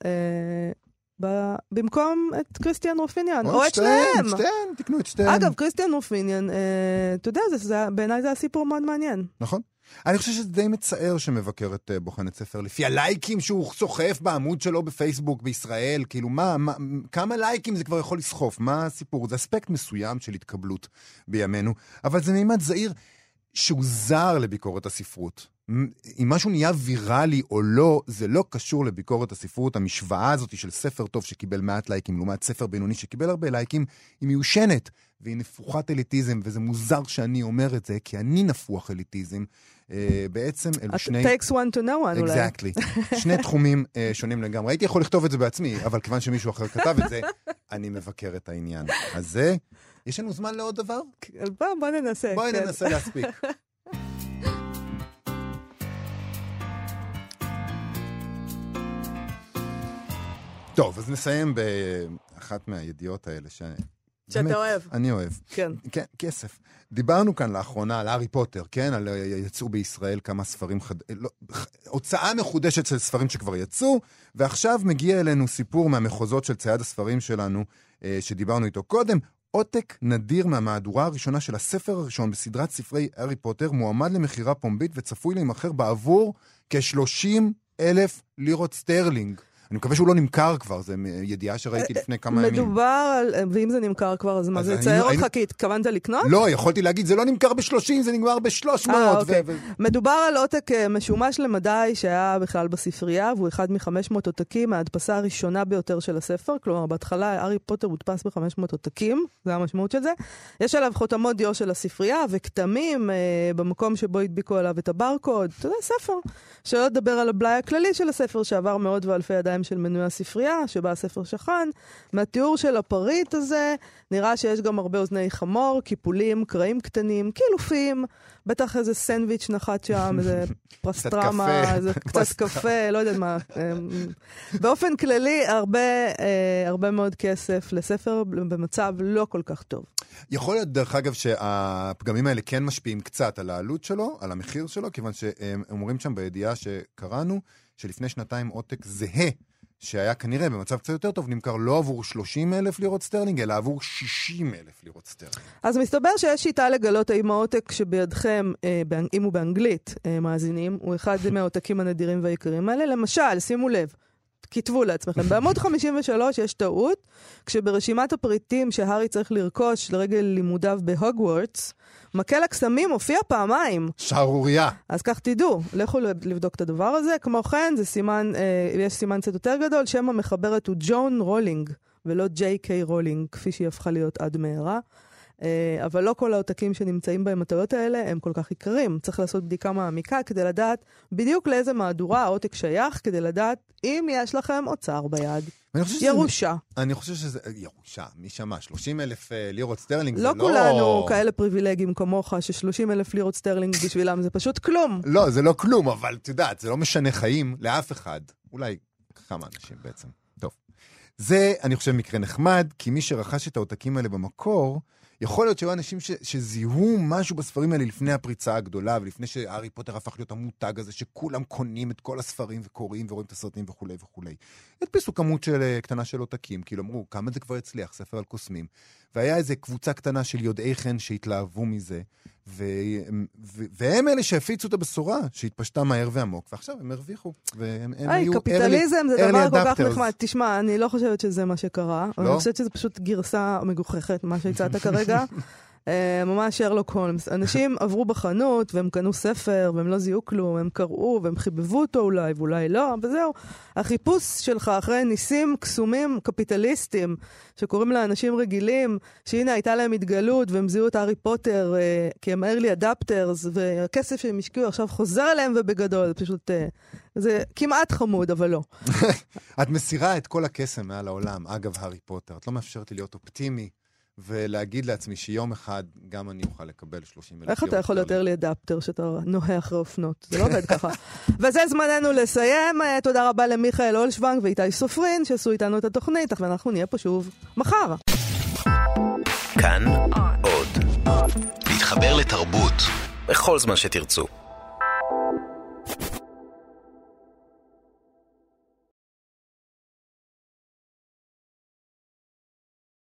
ב- במקום את קריסטיאן רופיניאן, או את שניהם. שתיהן, תקנו את שתיהן. אגב, קריסטיאן רופיניאן, אה, אתה יודע, בעיניי זה היה סיפור מאוד מעניין. נכון. אני חושב שזה די מצער שמבקרת אה, בוחנת ספר לפי הלייקים שהוא סוחף בעמוד שלו בפייסבוק בישראל. כאילו, מה, מה, כמה לייקים זה כבר יכול לסחוף? מה הסיפור? זה אספקט מסוים של התקבלות בימינו, אבל זה מימד זעיר שהוא זר לביקורת הספרות. אם משהו נהיה ויראלי או לא, זה לא קשור לביקורת הספרות. המשוואה הזאת של ספר טוב שקיבל מעט לייקים לעומת ספר בינוני שקיבל הרבה לייקים, היא מיושנת. והיא נפוחת אליטיזם, וזה מוזר שאני אומר את זה, כי אני נפוח אליטיזם. אה, בעצם אלו שני... takes one to know one אולי. אקזקטלי. שני תחומים אה, שונים לגמרי. הייתי יכול לכתוב את זה בעצמי, אבל כיוון שמישהו אחר כתב את זה, אני מבקר את העניין. אז זה... יש לנו זמן לעוד דבר? בוא, בוא ננסה. בואי כן. ננסה להספיק. טוב, אז נסיים באחת מהידיעות האלה ש... שאתה אוהב. אני אוהב. כן. כן, כסף. דיברנו כאן לאחרונה על הארי פוטר, כן? על אה, יצאו בישראל כמה ספרים, חד... אה, לא, הוצאה מחודשת של ספרים שכבר יצאו, ועכשיו מגיע אלינו סיפור מהמחוזות של צייד הספרים שלנו, אה, שדיברנו איתו קודם. עותק נדיר מהמהדורה הראשונה של הספר הראשון בסדרת ספרי הארי פוטר, מועמד למכירה פומבית וצפוי להימכר בעבור כ-30 אלף לירות סטרלינג. אני מקווה שהוא לא נמכר כבר, זו ידיעה שראיתי לפני כמה ימים. מדובר על, ואם זה נמכר כבר, אז מה, זה יצער אותך היינו- כי התכוונת לקנות? לא, יכולתי להגיד, זה לא נמכר ב-30, זה נגמר ב-300. אה, אוקיי. מדובר על עותק אה, משומש למדי שהיה בכלל בספרייה, והוא אחד מ-500 עותקים מההדפסה הראשונה ביותר של הספר. כלומר, בהתחלה הארי פוטר הודפס ב-500 עותקים, זה המשמעות של זה. יש עליו חותמות דיו של הספרייה וכתמים אה, במקום שבו הדביקו עליו את הברקוד. אתה יודע, ספר. שלא לדבר על הבלאי הכללי של הספר, שעבר מאות ואלפי ידיים של מנוי הספרייה, שבה הספר שכן. מהתיאור של הפריט הזה, נראה שיש גם הרבה אוזני חמור, קיפולים, קרעים קטנים, קילופים, בטח איזה סנדוויץ' נחת שם, איזה פסטרמה, קפה. איזה קצת קפה, לא יודעת מה. אמ, באופן כללי, הרבה, אה, הרבה מאוד כסף לספר במצב לא כל כך טוב. יכול להיות, דרך אגב, שהפגמים האלה כן משפיעים קצת על העלות שלו, על המחיר שלו, כיוון שהם אומרים שם בידיעה שקראנו, שלפני שנתיים עותק זהה, שהיה כנראה במצב קצת יותר טוב, נמכר לא עבור 30 אלף לירות סטרלינג, אלא עבור 60 אלף לירות סטרלינג. אז מסתבר שיש שיטה לגלות האם העותק שבידכם, אה, אם הוא באנגלית, אה, מאזינים, הוא אחד מהעותקים הנדירים והיקרים האלה. למשל, שימו לב, כתבו לעצמכם, בעמוד 53 יש טעות, כשברשימת הפריטים שהארי צריך לרכוש לרגל לימודיו בהוגוורטס, מקל הקסמים מופיע פעמיים. שערורייה. אז כך תדעו, לכו לבדוק את הדבר הזה. כמו כן, זה סימן, אה, יש סימן קצת יותר גדול, שם המחברת הוא ג'ואן רולינג, ולא ג'יי קיי רולינג, כפי שהיא הפכה להיות עד מהרה. אה, אבל לא כל העותקים שנמצאים בהם הטעויות האלה הם כל כך יקרים. צריך לעשות בדיקה מעמיקה כדי לדעת בדיוק לאיזה מהדורה העותק שייך, כדי לדעת אם יש לכם אוצר ביד. ואני חושב שזה- ירושה. אני חושב שזה... ירושה, מי שמע? 30 אלף אה, לירות סטרלינג זה לא לא... כולנו כאלה פריבילגים כמוך, ש-30 אלף לירות סטרלינג בשבילם זה פשוט כלום. לא, זה לא כלום, אבל את יודעת, זה לא משנה חיים לאף אחד. אולי כמה אנשים בעצם. טוב. זה, אני חושב, מקרה נחמד, כי מי שרכש את העותקים האלה במקור, יכול להיות שהיו אנשים ש, שזיהו משהו בספרים האלה לפני הפריצה הגדולה, ולפני שהארי פוטר הפך להיות המותג הזה, שכולם קונים את כל הספרים וקוראים ורואים את הסרטים וכולי וכולי. הדפיסו כמות של, אה, קטנה של עותקים, כאילו אמרו, כמה זה כבר הצליח, ספר על קוסמים. והיה איזו קבוצה קטנה של יודעי חן שהתלהבו מזה, ו... ו... והם אלה שהפיצו את הבשורה, שהתפשטה מהר ועמוק, ועכשיו הם הרוויחו, והם היי, היו... קפיטליזם זה דבר כל כך. נחמד. תשמע, אני לא חושבת שזה מה שקרה. לא? אני חושבת שזה פשוט גרסה מגוחכת, מה שהצעת כרגע. אה, ממש שרלוק הולמס. אנשים עברו בחנות והם קנו ספר והם לא זיהו כלום, הם קראו והם חיבבו אותו אולי ואולי לא, וזהו. החיפוש שלך אחרי ניסים קסומים קפיטליסטים שקוראים לאנשים רגילים, שהנה הייתה להם התגלות והם זיהו את הארי פוטר אה, כי הם early adapters, והכסף שהם השקיעו עכשיו חוזר אליהם ובגדול, זה פשוט... אה, זה כמעט חמוד, אבל לא. את מסירה את כל הקסם מעל העולם, אגב הארי פוטר. את לא מאפשרת לי להיות אופטימי ולהגיד לעצמי שיום אחד גם אני אוכל לקבל 30 אלף איך אתה יכול להיות early adapter שאתה נוהה אחרי אופנות? זה לא עובד ככה. וזה זמננו לסיים. אה, תודה רבה למיכאל אולשוונג ואיתי סופרין שעשו איתנו את התוכנית, ואנחנו נהיה פה שוב מחר. כאן עוד. להתחבר לתרבות בכל זמן שתרצו.